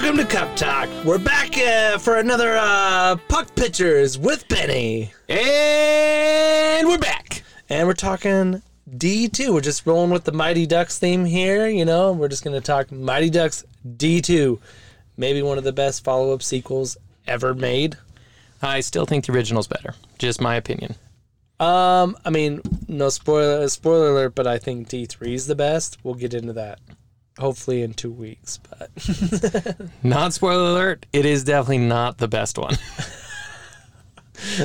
welcome to Cup Talk. We're back uh, for another uh, Puck Pictures with Benny. And we're back. And we're talking D2. We're just rolling with the Mighty Ducks theme here, you know. We're just going to talk Mighty Ducks D2. Maybe one of the best follow up sequels ever made. I still think the original's better. Just my opinion. Um, I mean, no spoiler spoiler alert, but I think D3 is the best. We'll get into that hopefully in 2 weeks, but Not spoiler alert, it is definitely not the best one.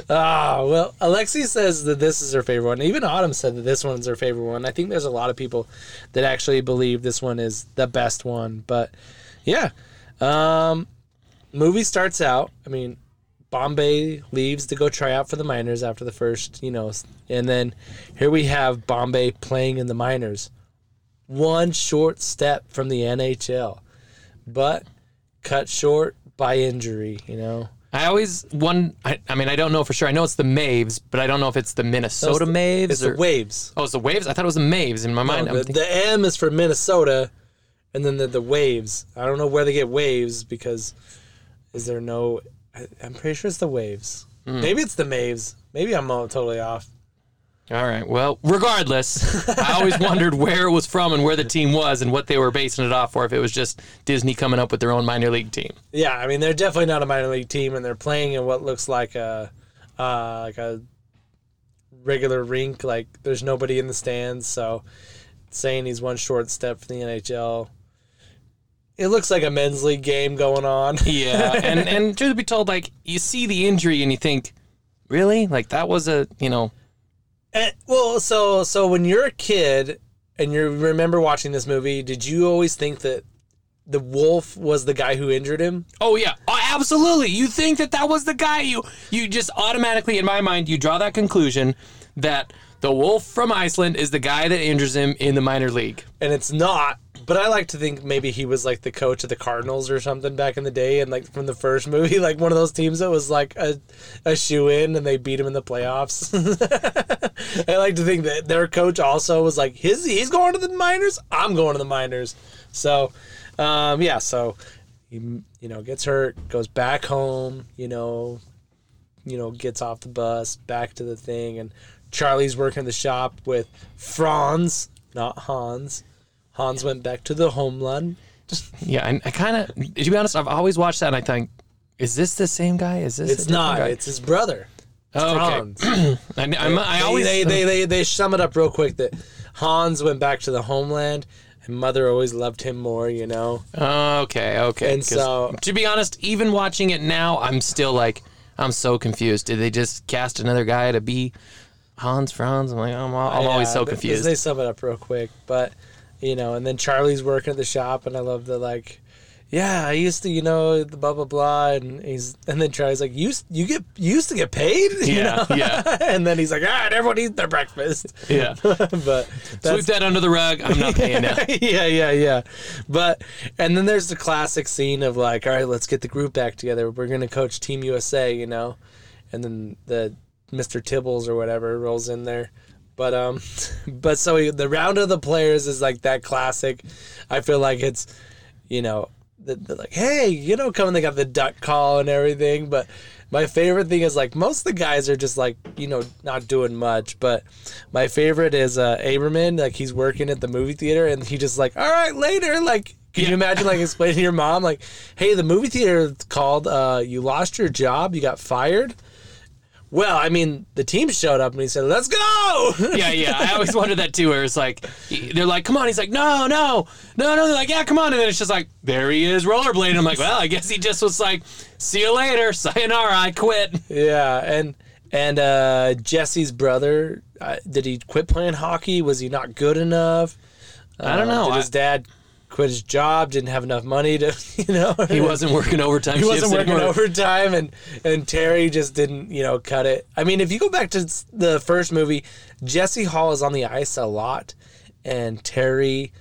Ah, well, Alexi says that this is her favorite one. Even Autumn said that this one's her favorite one. I think there's a lot of people that actually believe this one is the best one. But yeah, um, movie starts out. I mean, Bombay leaves to go try out for the minors after the first, you know, and then here we have Bombay playing in the minors. One short step from the NHL, but cut short by injury. You know. I always one. I, I mean, I don't know for sure. I know it's the Maves, but I don't know if it's the Minnesota the- Maves It's or the Waves. oh, it's the Waves. I thought it was the Maves in my mind. I'm the, thinking- the M is for Minnesota, and then the, the waves. I don't know where they get waves because is there no? I, I'm pretty sure it's the waves. Hmm. Maybe it's the Maves. Maybe I'm all totally off. All right. Well, regardless, I always wondered where it was from and where the team was and what they were basing it off for. If it was just Disney coming up with their own minor league team. Yeah, I mean they're definitely not a minor league team, and they're playing in what looks like a uh, like a regular rink. Like there's nobody in the stands, so saying he's one short step from the NHL. It looks like a men's league game going on. Yeah, and and truth be told, like you see the injury and you think, really, like that was a you know And, well, so so when you're a kid and you remember watching this movie, did you always think that the wolf was the guy who injured him? Oh yeah, oh, absolutely. You think that that was the guy? You you just automatically, in my mind, you draw that conclusion that the wolf from Iceland is the guy that injures him in the minor league. And it's not. But I like to think maybe he was like the coach of the Cardinals or something back in the day, and like from the first movie, like one of those teams that was like a, a shoe in, and they beat him in the playoffs. I like to think that their coach also was like his. He's going to the minors. I'm going to the minors. So, um, yeah. So he you know gets hurt, goes back home. You know, you know gets off the bus, back to the thing, and Charlie's working the shop with Franz, not Hans. Hans went back to the homeland. Just Yeah, and I kind of, to be honest, I've always watched that and I think, is this the same guy? Is this? It's not. Guy? It's his brother. oh, okay. I, I always they, they, they, they sum it up real quick that Hans went back to the homeland and mother always loved him more, you know? Oh, okay, okay. And so- to be honest, even watching it now, I'm still like, I'm so confused. Did they just cast another guy to be Hans Franz? I'm like, I'm, I'm always so uh, confused. They sum it up real quick, but you know, and then Charlie's working at the shop, and I love the like, yeah, I used to, you know, the blah blah blah, and he's, and then Charlie's like, you, you get, you used to get paid, you Yeah, know? yeah. and then he's like, all right, everyone eat their breakfast, yeah. but Sweep that under the rug. I'm not paying now. yeah, yeah, yeah. But and then there's the classic scene of like, all right, let's get the group back together. We're gonna coach Team USA, you know, and then the Mr. Tibbles or whatever rolls in there. But um, but so he- the round of the players is like that classic. I feel like it's, you know, the, the like, hey, you know, come and they got the duck call and everything. But my favorite thing is like most of the guys are just like you know not doing much. But my favorite is uh, Averman. Like he's working at the movie theater and he just like, all right, later. Like, can you imagine like explaining to your mom like, hey, the movie theater called. Uh, you lost your job. You got fired. Well, I mean, the team showed up and he said, "Let's go." yeah, yeah. I always wondered that too. Where it's like, they're like, "Come on." He's like, "No, no, no, no." They're like, "Yeah, come on." And then it's just like, there he is, rollerblading. I'm like, well, I guess he just was like, "See you later, sayonara, I quit." Yeah, and and uh, Jesse's brother, uh, did he quit playing hockey? Was he not good enough? I don't Uh, know. Did his dad quit his job? Didn't have enough money to, you know? He wasn't working overtime. He wasn't working anymore. overtime, and and Terry just didn't, you know, cut it. I mean, if you go back to the first movie, Jesse Hall is on the ice a lot, and Terry,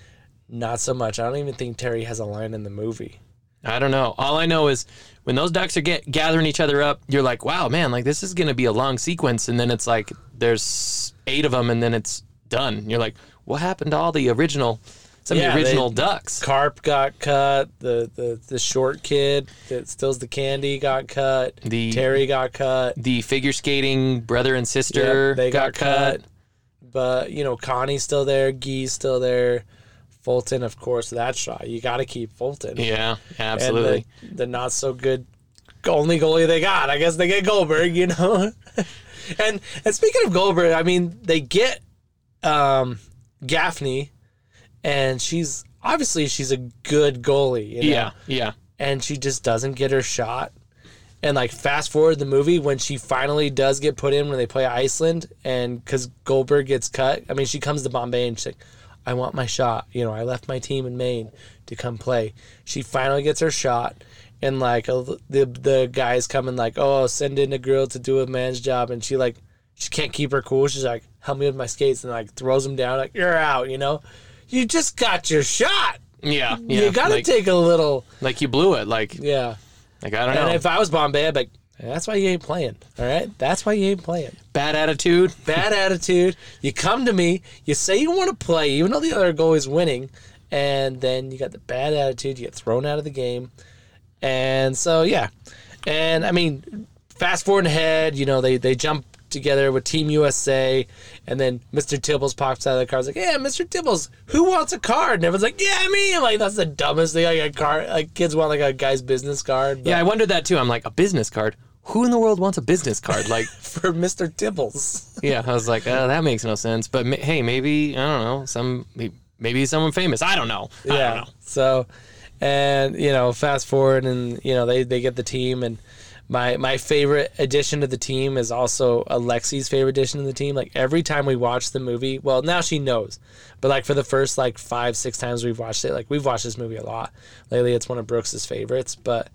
not so much. I don't even think Terry has a line in the movie. I don't know. All I know is when those ducks are get gathering each other up, you're like, wow, man, like this is gonna be a long sequence, and then it's like there's eight of them, and then it's done. You're like, what happened to all the original some of Yeah, the they- original Ducks. Karp got cut. The, the the short kid that steals the candy got cut. The- Terry got cut. The figure skating brother and sister Yep, they got, cut. But you know, Connie's still there. Gee's still there. Fulton, of course, that shot. You got to keep Fulton. Yeah, absolutely. the, the not so good only goalie they got. I guess they get Goldberg, you know. and and speaking of Goldberg, I mean they get um Gaffney and she's obviously she's a good goalie, you know? yeah, yeah. And she just doesn't get her shot. And like fast forward the movie when she finally does get put in when they play Iceland and cuz Goldberg gets cut. I mean she comes to Bombay and she's like I want my shot. You know, I left my team in Maine to come play. She finally gets her shot, and like the the guys coming like, oh, send in a girl to do a man's job, and she like she can't keep her cool. She's like, help me with my skates, and like throws them down, like you're out. You know, you just got your shot. Yeah, yeah. you gotta like, take a little, like you blew it. Like, yeah. like I don't And know. And if I was Bombay, I'd be like, that's why you ain't playing. All right, that's why you ain't playing. Bad attitude. bad attitude. You come to me, you say you want to play, even though the other goal is winning, and then you got the bad attitude. You get thrown out of the game, and so yeah, and I mean, fast forward ahead, you know they they jump together with Team USA, and then Mr. Tibbles pops out of the car. He's like, "Yeah, Mr. Tibbles, who wants a card?" And everyone's like, "Yeah, me." I'm like, "That's the dumbest thing." Like a card, like kids want like a guy's business card. but Yeah, I wondered that too. I'm like, a business card. Who in the world wants a business card? Like, for Mr. Tibbles. yeah, I was like, oh, that makes no sense. But ma- hey, maybe I don't know. Some maybe someone famous. I don't know. I yeah. don't know. So, and you know, fast forward, and you know, they they get the team, and my my favorite addition to the team is also Alexi's favorite addition to the team. Like every time we watch the movie, well, now she knows, but like for the first like five six times we've watched it, like we've watched this movie a lot lately. It's one of Brooks's favorites, but.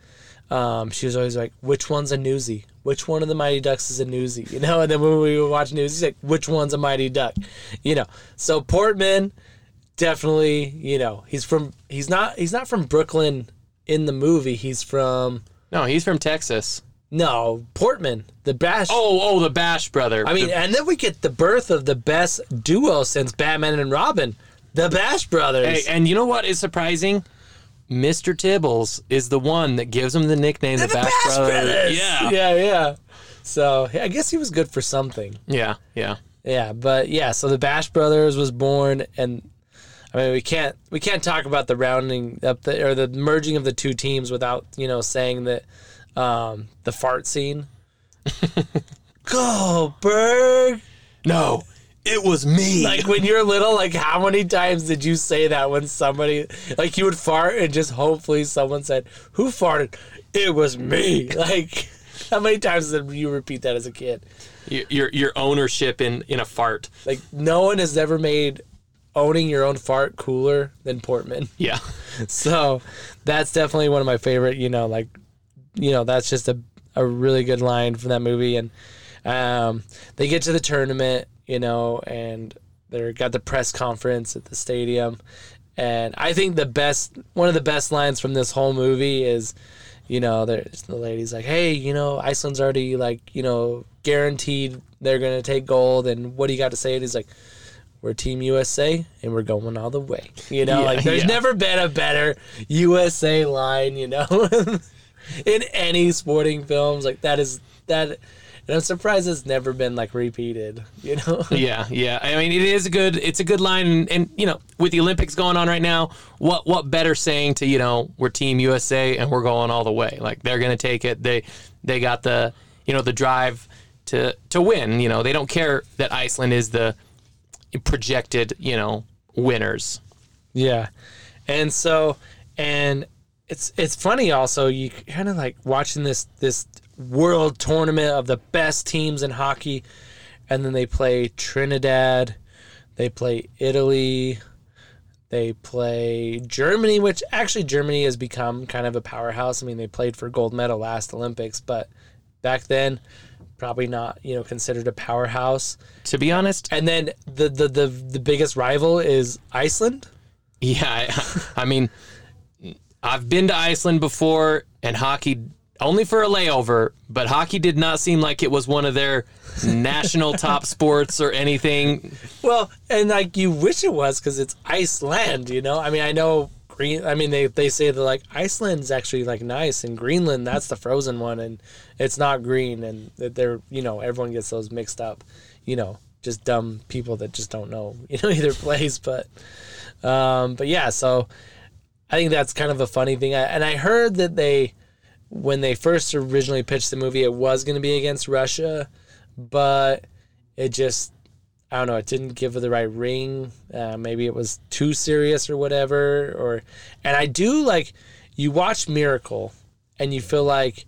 Um, she was always like, "Which one's a newsie? Which one of the Mighty Ducks is a newsie?" You know. And then when we would watch news, like, "Which one's a Mighty Duck?" You know. So Portman, definitely, you know, he's from he's not he's not from Brooklyn in the movie. He's from No, he's from Texas. no Portman, the Bash. Oh, oh, the Bash brother. I mean, The- and then we get the birth of the best duo since Batman and Robin, the Bash brothers. hey, and you know what is surprising? Mr. Tibbles is the one that gives him the nickname the, Bash, brothers. Yeah, yeah, yeah. So I guess he was good for something. yeah, yeah. Yeah, but yeah, so the Bash Brothers was born, and I mean we can't we can't talk about the rounding up the or the merging of the two teams without you know saying that um, the fart scene. Goldberg. No, it was me. Like when you're little, like how many times did you say that when somebody like you would fart and just hopefully someone said, "Who farted?" It was me. Like how many times did you repeat that as a kid? your, your your ownership in in a fart. Like no one has ever made owning your own fart cooler than Portman. Yeah, So that's definitely one of my favorite. You know, like you know that's just a a really good line from that movie. And um, they get to the tournament, you know, and they're got the press conference at the stadium. And I think the best one of the best lines from this whole movie is. You know, there's the lady's like, "Hey, you know, Iceland's already like, you know, guaranteed they're gonna take gold, and what do you got to say?" And he's like, we're Team USA and we're going all the way. You know, Yeah, like there's yeah. never been a better USA line, you know, in any sporting films. Like that is that, and I'm surprised it's never been like repeated, you know? yeah, yeah. I mean, it is a good. It's a good line, and, and you know, with the Olympics going on right now, what what better saying to you know we're Team USA and we're going all the way. Like they're gonna take it. They they got the you know the drive to to win. You know, they don't care that Iceland is the projected you know winners. Yeah. And so and it's it's funny also you kind of like watching this this world tournament of the best teams in hockey and then they play Trinidad, they play Italy, they play Germany, which actually Germany has become kind of a powerhouse. I mean, they played for gold medal last Olympics, but back then probably not, you know, considered a powerhouse. To be honest, And then the the the, the biggest rival is Iceland. Yeah, I, I mean, I've been to Iceland before, and hockey only for a layover, but hockey did not seem like it was one of their national top sports or anything. Well, and like you wish it was because it's Iceland, you know. I mean, I know Green. I mean, they they say that like Iceland's actually like nice, and Greenland that's the frozen one, and it's not green, and they're you know everyone gets those mixed up, you know, just dumb people that just don't know you know either place, but um, but yeah, so I think that's kind of a funny thing, I, and I heard that they when they first originally pitched the movie, it was going to be against Russia, but it just I don't know, it didn't give it the right ring. Uh, maybe it was too serious or whatever. Or and I do like you watch Miracle, and you feel like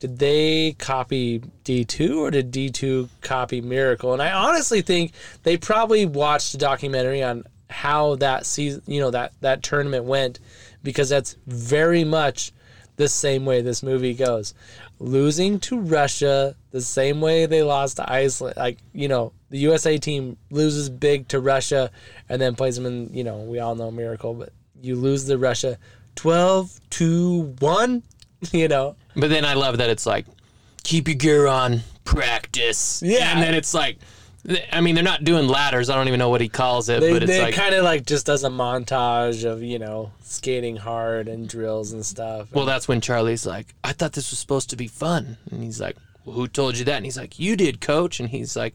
did they copy D two or did D two copy Miracle? And I honestly think they probably watched a documentary on how that season, you know, that that tournament went, because that's very much the same way this movie goes. Losing to Russia the same way they lost to Iceland. Like, you know, the USA team loses big to Russia and then plays them in, you know, we all know miracle, but you lose to Russia 12 to 1, you know. But then I love that it's like, keep your gear on, practice. Yeah. And then it's like, I mean, they're not doing ladders. I don't even know what he calls it, They, but it's they like, kind of like just does a montage of, you know, skating hard and drills and stuff. well, that's when Charlie's like, I thought this was supposed to be fun. And he's like, well, who told you that? And he's like, you did, coach. And he's like,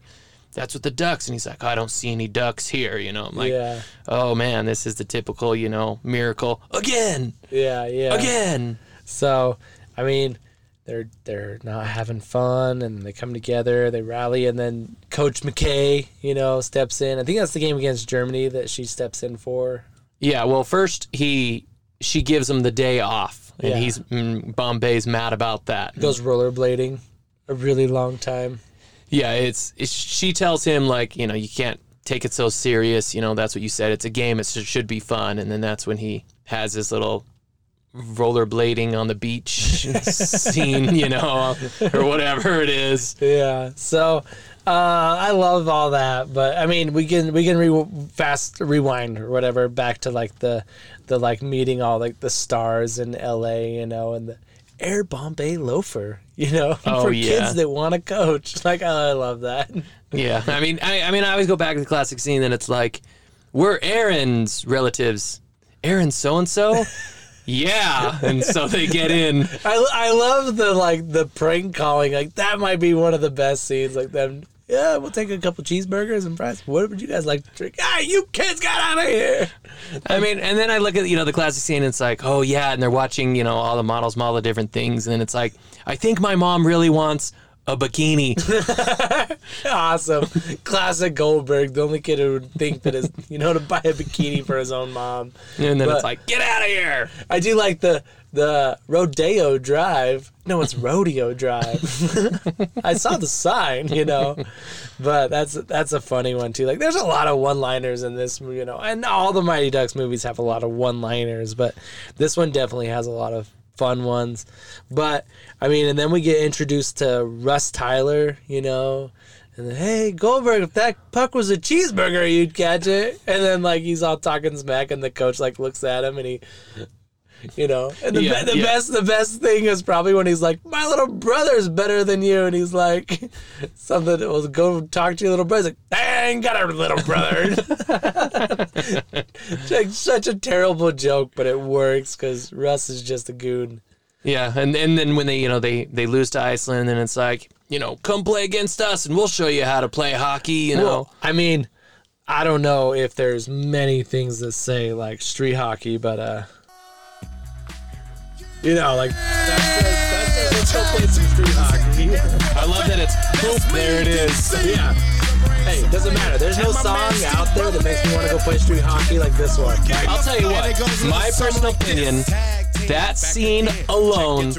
that's what the ducks. And he's like, I don't see any ducks here. You know, I'm like, yeah. oh man, this is the typical, you know, miracle again, Yeah, yeah. again. So, I mean, they're they're not having fun, and they come together, they rally, and then Coach McKay, you know, steps in. I think that's the game against Germany that she steps in for. Yeah, well, first he she gives him the day off, and Yeah. he's mm, Bombay's mad about that. Goes rollerblading a really long time. Yeah, it's, it's she tells him like you know you can't take it so serious. You know that's what you said. It's a game. It should, should be fun. And then that's when he has his little rollerblading on the beach scene, you know, or whatever it is. Yeah. So, uh, I love all that, but I mean, we can we can re- fast rewind or whatever back to like the the like meeting all like the stars in L.A. You know, and the Air Bombay loafer. You know, Oh, for yeah. kids that want to coach. Like, oh, I love that. Yeah, I mean, I, I mean, I always go back to the classic scene. and it's like, we're Aaron's relatives. Aaron so and so. Yeah, and so they get in. I, I love the like the prank calling. Like that might be one of the best scenes. Like them. Yeah, we'll take a couple cheeseburgers and fries. What would you guys like to drink? Ah, you kids got out of here. I mean, and then I look at you know the classic scene. And it's like, oh yeah, and they're watching you know all the models, model the different things, and then it's like, I think my mom really wants a bikini. Awesome. Classic Goldberg, the only kid who would think that is, you know, to buy a bikini for his own mom. And then But- it's like, get out of here. I do like the the Rodeo Drive. No, it's Rodeo Drive. I saw the sign, you know, but that's that's a funny one too. Like, there's a lot of one-liners in this, you know, and all the Mighty Ducks movies have a lot of one-liners, but this one definitely has a lot of fun ones. But I mean, and then we get introduced to Russ Tyler, you know. And then, hey Goldberg, if that puck was a cheeseburger, you'd catch it. And then like he's all talking smack, and the coach like looks at him, and he you know. And the, Yeah, be- the yeah. best the best thing is probably when he's like, "My little brother's better than you," and he's like, something that will go talk to your little brother. He's like, I ain't got a little brother. It's like such a terrible joke, but it works because Russ is just a goon. Yeah, and and then when they you know they they lose to Iceland, and it's like you know come play against us, and we'll show you how to play hockey. You know. Well, I mean, I don't know if there's many things that say like street hockey, but uh, you know, like that says, that says let's go play some street hockey. I love that it's boop, there it is. Yeah. Hey, doesn't matter. There's no song out there that makes me want to go play street hockey like this one. I'll tell you what, my personal opinion, that scene alone,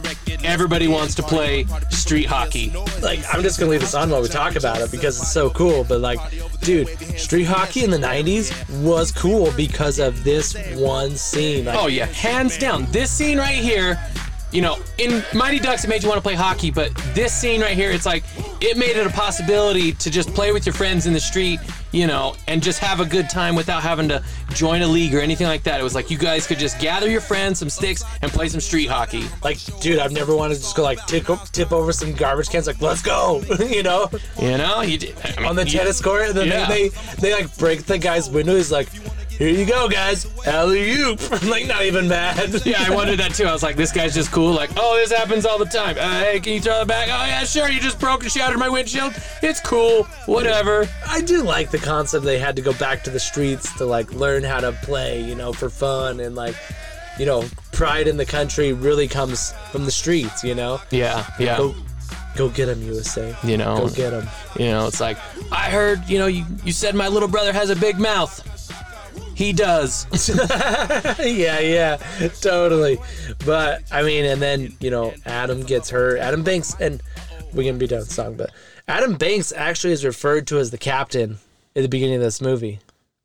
everybody wants to play street hockey. Like, I'm just gonna leave this on while we talk about it because it's so cool. But like, dude, street hockey in the '90s was cool because of this one scene. Like, Oh yeah, hands down. This scene right here, you know, in Mighty Ducks it made you want to play hockey, but this scene right here, it's like it made it a possibility to just play with your friends in the street. you know, and just have a good time without having to join a league or anything like that. It was like you guys could just gather your friends, some sticks, and play some street hockey. Like, dude, I've never wanted to just go like tip, tip over some garbage cans. Like, let's go, you know, You know, you did, I mean, on the you- tennis court. And then Yeah. they, they they like break the guy's window. He's like, here you go, guys, alley oop. I'm like, not even mad. Yeah, I wondered that too. I was like, this guy's just cool. Like, oh, this happens all the time. Uh, hey, can you throw it back? Oh yeah, sure. You just broke and shattered my windshield. It's cool. Whatever. I do like the concept they had to go back to the streets to like learn how to play, you know, for fun and like, you know, pride in the country really comes from the streets, you know. Yeah, yeah. Go, go get him, USA. You know, Go get him. You know, it's like I heard. You know, you you said my little brother has a big mouth. He does. yeah, yeah, totally. But I mean, and then you know, Adam gets hurt. Adam Banks, and we can be done song, but Adam Banks actually is referred to as the captain at the beginning of this movie.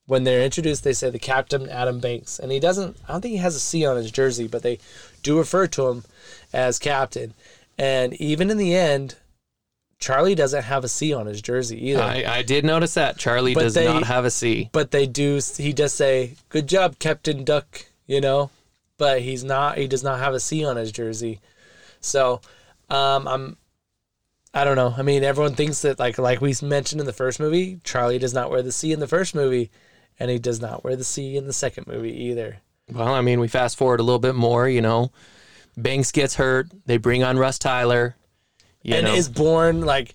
When they're introduced, they say the captain Adam Banks, and he doesn't. I don't think he has a C on his jersey, but they do refer to him as captain. And even in the end, Charlie doesn't have a C on his jersey either. I, I did notice that Charlie But does they- not have a C. but they do he does say good job captain duck you know but he's not he does not have a c on his jersey so um i'm i don't know i mean everyone thinks that like like we mentioned in the first movie charlie does not wear the c in the first movie and he does not wear the c in the second movie either Well, I mean, we fast forward a little bit more. You know, Banks gets hurt. They bring on Russ Tyler. And know, is born like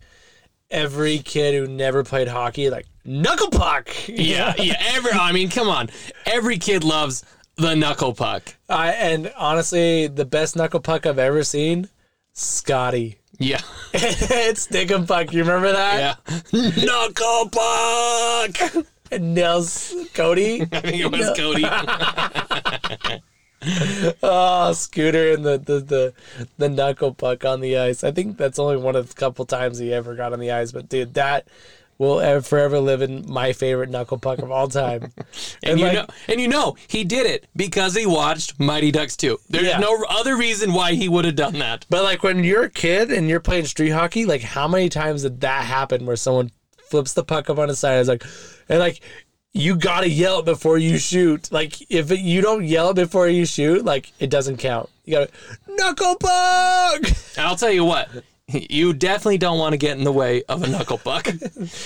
every kid who never played hockey like knuckle puck yeah, yeah. Every, I mean, come on. Every kid loves the knuckle puck. I, and honestly the best knuckle puck i've ever seen scotty Yeah, it's Stick and Puck. You remember that? yeah. knuckle puck. And Nels Cody. I think it was Cody. Oh, Scooter and the, the, the, the knuckle puck on the ice. I think that's only one of the couple times he ever got on the ice. But dude, that will ever, forever live in my favorite knuckle puck of all time. And, you like- know, and you know, he did it because he watched Mighty Ducks 2. There's Yeah. no other reason why he would have done that. But like when you're a kid and you're playing street hockey, like how many times did that happen where someone flips the puck up on the side? It's like, and like you gotta yell before you shoot. Like if you don't yell before you shoot, like it doesn't count. You gotta knuckle puck. I'll tell you what, you definitely don't want to get in the way of a knuckle puck.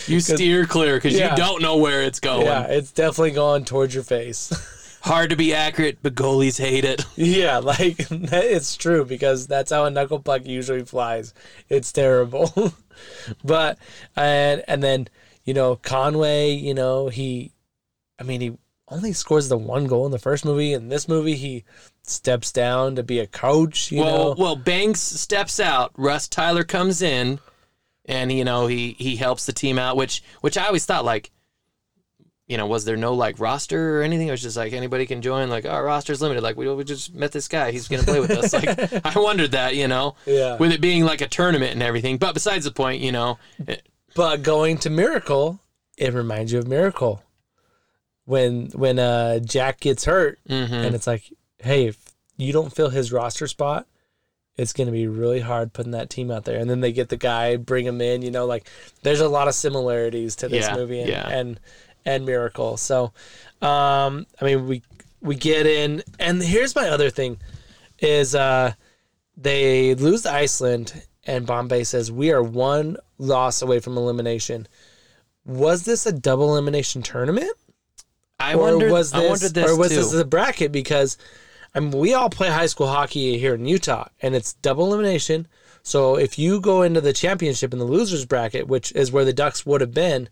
You steer clear because Yeah. you don't know where it's going. Yeah, it's definitely going towards your face. Hard to be accurate, but goalies hate it. yeah, like it's true because that's how a knuckle puck usually flies. It's terrible. but and and then you know Conway, you know he, I mean he only scores the one goal in the first movie. In this movie, he steps down to be a coach. You well, know, well, Banks steps out. Russ Tyler comes in, and you know he he helps the team out. Which which I always thought like, you know, was there no like roster or anything? It was just like anybody can join. Like our roster's limited. Like we, we just met this guy. He's gonna play with us. Like I wondered that. You know, Yeah. with it being like a tournament and everything. But besides the point, you know, it- But going to Miracle, it reminds you of Miracle. When when uh Jack gets hurt mhm. and it's like, hey, if you don't fill his roster spot, it's gonna be really hard putting that team out there. And then they get the guy, bring him in, you know, like there's a lot of similarities to this Yeah, movie and, yeah. and and Miracle. So um I mean we we get in and here's my other thing is uh they lose to Iceland and Bombay says we are one loss away from elimination. Was this a double elimination tournament? I or wondered. was this, I wondered this or was too. this a bracket? Because I mean, we all play high school hockey here in Utah, and it's double elimination. So if you go into the championship in the losers bracket, which is where the Ducks would have been,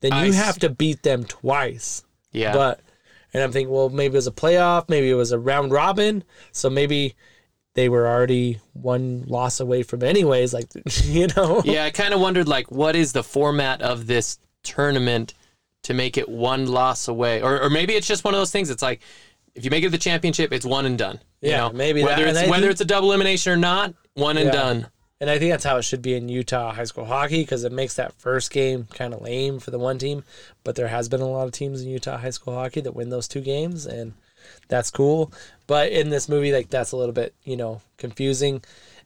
then you Ice. have to beat them twice. yeah. But and I'm thinking, well, maybe it was a playoff, maybe it was a round robin, so maybe they were already one loss away from anyways. Like you know, yeah, I kind of wondered like what is the format of this tournament to make it one loss away, or or maybe it's just one of those things. It's like if you make it the championship, it's one and done. You Yeah, know? maybe whether and it's whether think- it's a double elimination or not, one and Yeah. done. And I think that's how it should be in Utah high school hockey because it makes that first game kind of lame for the one team. But there has been a lot of teams in Utah high school hockey that win those two games, and that's cool. But in this movie, like that's a little bit you know confusing,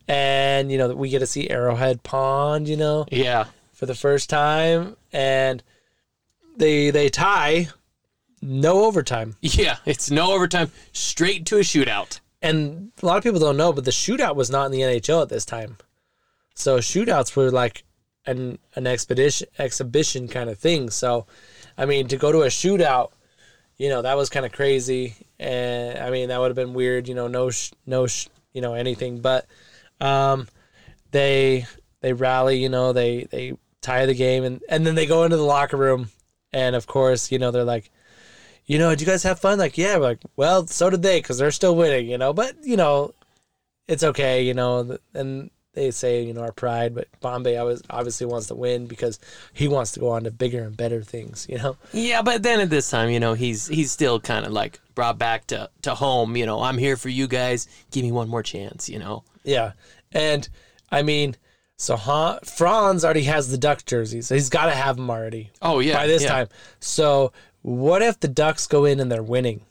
and you know we get to see Arrowhead Pond, you know, Yeah, for the first time, and they they tie, no overtime. Yeah, it's no overtime, straight to a shootout. And a lot of people don't know, but the shootout was not in the NHL at this time. So shootouts were like an an expedition exhibition kind of thing. So, I mean, to go to a shootout, you know, that was kind of crazy. And I mean, that would have been weird. You know, no sh- no sh- you know anything. But um, they they rally. You know, they they tie the game, and and then they go into the locker room, and of course, you know, they're like you know, did you guys have fun? Like, yeah, we're like, well, so did they because they're still winning, you know. But you know, it's okay, you know. And they say, you know, our pride, but Bombay always obviously wants to win because he wants to go on to bigger and better things, you know. Yeah, but then at this time, you know, he's he's still kind of like brought back to to home. You know, I'm here for you guys. Give me one more chance. You know. Yeah, and I mean, so huh, Franz already has the Duck jerseys. So he's got to have them already Oh yeah. by this yeah. time. So what if the Ducks go in and they're winning?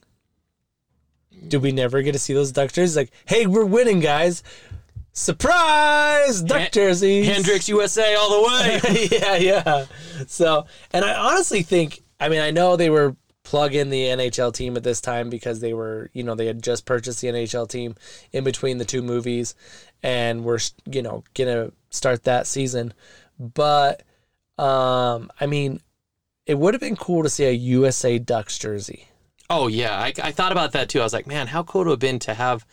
Do we never get to see those Duck jerseys? Like, hey, we're winning, guys! Surprise, Duck Hen- jerseys. Hendrix USA all the way. yeah, yeah. So, and I honestly think, I mean, I know they were plug in the NHL team at this time because they were, you know, they had just purchased the NHL team in between the two movies and we're, you know, going to start that season. But, um, I mean, it would have been cool to see a USA Ducks jersey. Oh yeah, I, I thought about that too. I was like, man, how cool it would have been to have,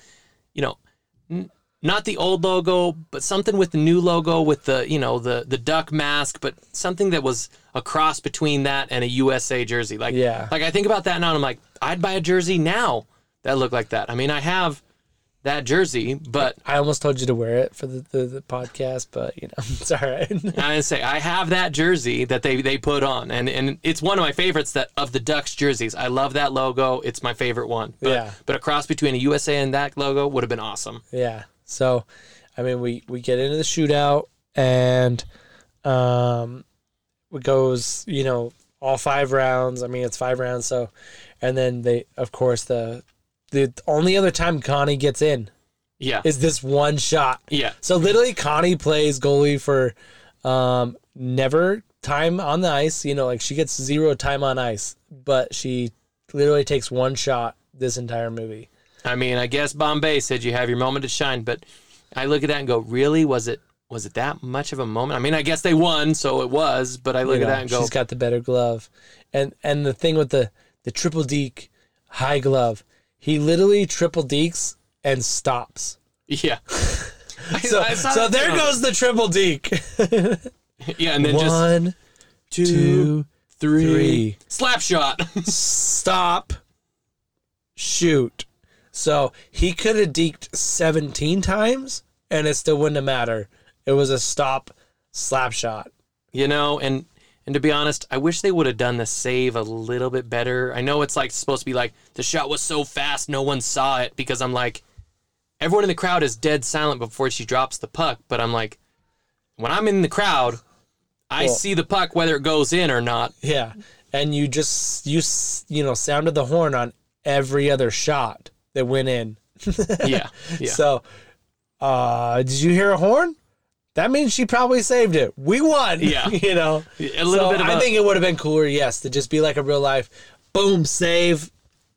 you know, not the old logo, but something with the new logo with the you know the the duck mask, but something that was a cross between that and a USA jersey. Like Yeah. like I think about that now, and I'm like, I'd buy a jersey now that looked like that. I mean, I have that jersey, but I almost told you to wear it for the, the, the podcast, but, you know, it's all right. I say I have that jersey that they they put on, and and it's one of my favorites that of the Ducks jerseys. I love that logo. It's my favorite one. But, Yeah. But a cross between a USA and that logo would have been awesome. Yeah. So, I mean, we we get into the shootout and um, it goes, you know, all five rounds. I mean, it's five rounds. So, and then they, of course, the the only other time Connie gets in Yeah. is this one shot. yeah. So literally, Connie plays goalie for um, never time on the ice. You know, like she gets zero time on ice, but she literally takes one shot this entire movie. I mean, I guess Bombay said you have your moment to shine, but I look at that and go, really? Was it was it that much of a moment? I mean, I guess they won, so it was. But I look You at that and go, she's got the better glove, and and the thing with the the triple deke high glove, he literally triple dekes and stops. yeah. So so there goes the triple deke. Yeah, and then just One, two, three, three. slap shot. stop, shoot. So he could have deked seventeen times, and it still wouldn't have mattered. It was a stop slap shot. you know and and to be honest i wish they would have done the save a little bit better i know it's like supposed to be like the shot was so fast no one saw it because i'm like everyone in the crowd is dead silent before she drops the puck but i'm like when i'm in the crowd i Well- see the puck whether it goes in or not Yeah, and you just you you know sounded the horn on every other shot that went in. yeah yeah So, uh, did you hear a horn? That means she probably saved it. We won. Yeah. you know. a little So bit of I think it would have been cooler, yes, to just be like a real life, boom, save,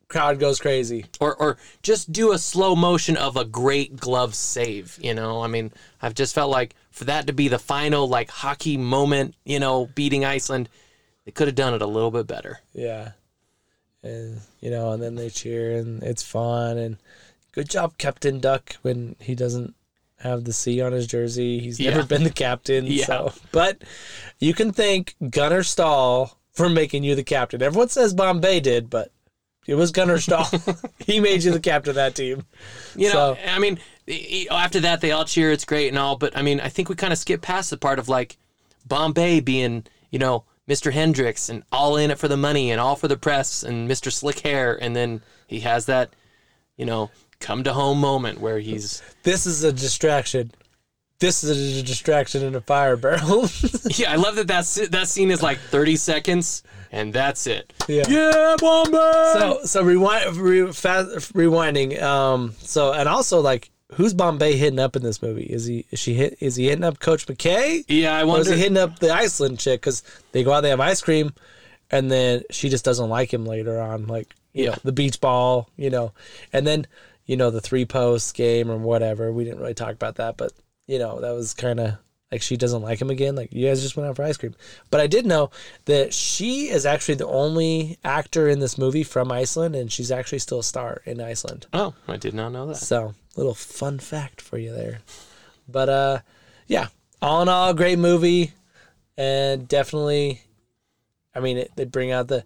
crowd goes crazy. or or just do a slow motion of a great glove save you know i mean i've just felt like for that to be the final like hockey moment you know beating iceland they could have done it a little bit better Yeah. And you know, and then they cheer and it's fun and good job, Captain Duck, when he doesn't have the C on his jersey. He's Yeah. never been the captain. Yeah. So but you can thank Gunnar Stahl for making you the captain. Everyone says Bombay did, but it was Gunnar Stahl. he made you the captain of that team. You know, So- I mean, after that they all cheer. It's great and all, but I mean, I think we kind of skip past the part of like Bombay being, you know, Mr. Hendricks and all in it for the money and all for the press and Mr. Slick Hair, and then he has that, you know, come to home moment where he's This is a distraction. This is a distraction in a fire barrel. yeah. I love that that that scene is like thirty seconds and that's it. yeah. Yeah, Bombay. So so rewind re, fast, rewinding. Um. So and also like who's Bombay hitting up in this movie? Is he is she hit? Is he hitting up Coach McKay? yeah, I Or is he hitting up the Iceland chick? Because they go out, they have ice cream, and then she just doesn't like him later on, like you Yeah. know the beach ball, you know, and then you know the three post game or whatever. We didn't really talk about that, but you know that was kind of like she doesn't like him again. Like you guys just went out for ice cream, but I did know that she is actually the only actor in this movie from Iceland, and she's actually still a star in Iceland. Oh, I did not know that. So, little fun fact for you there. But uh yeah, all in all, great movie and definitely I mean, it, they bring out the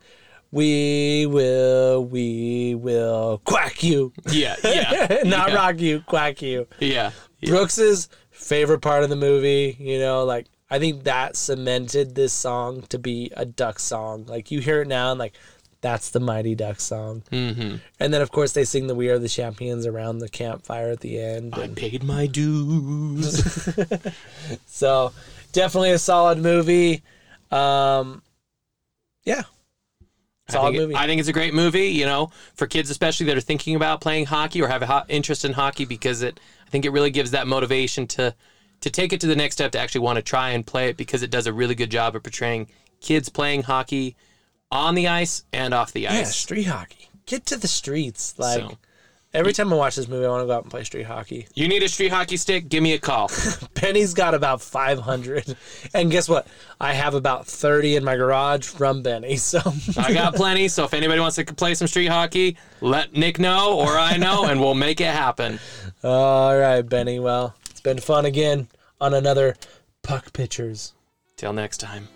we will we will quack you. Yeah, yeah, Not yeah. rock you, quack you. yeah. yeah. Brooks's favorite part of the movie, you know, like I think that cemented this song to be a duck song. Like you hear it now and like that's the Mighty Duck song. Mm-hmm. And then, of course, they sing the "We Are the Champions" around the campfire at the end. I And paid my dues. so, definitely a solid movie. Um, yeah, I solid think, movie. I think it's a great movie, you know, for kids especially that are thinking about playing hockey or have a ho- interest in hockey because it I think it really gives that motivation to to take it to the next step to actually want to try and play it because it does a really good job of portraying kids playing hockey on the ice and off the yeah, ice. street hockey. Get to the streets. Like So- every time I watch this movie, I want to go out and play street hockey. You need a street hockey stick? Give me a call. Benny's got about five hundred, and guess what? I have about thirty in my garage from Benny. So I got plenty, so if anybody wants to play some street hockey, let Nick know or I know and we'll make it happen. all right, Benny. Well, it's been fun again on another Puck Pictures. Till next time.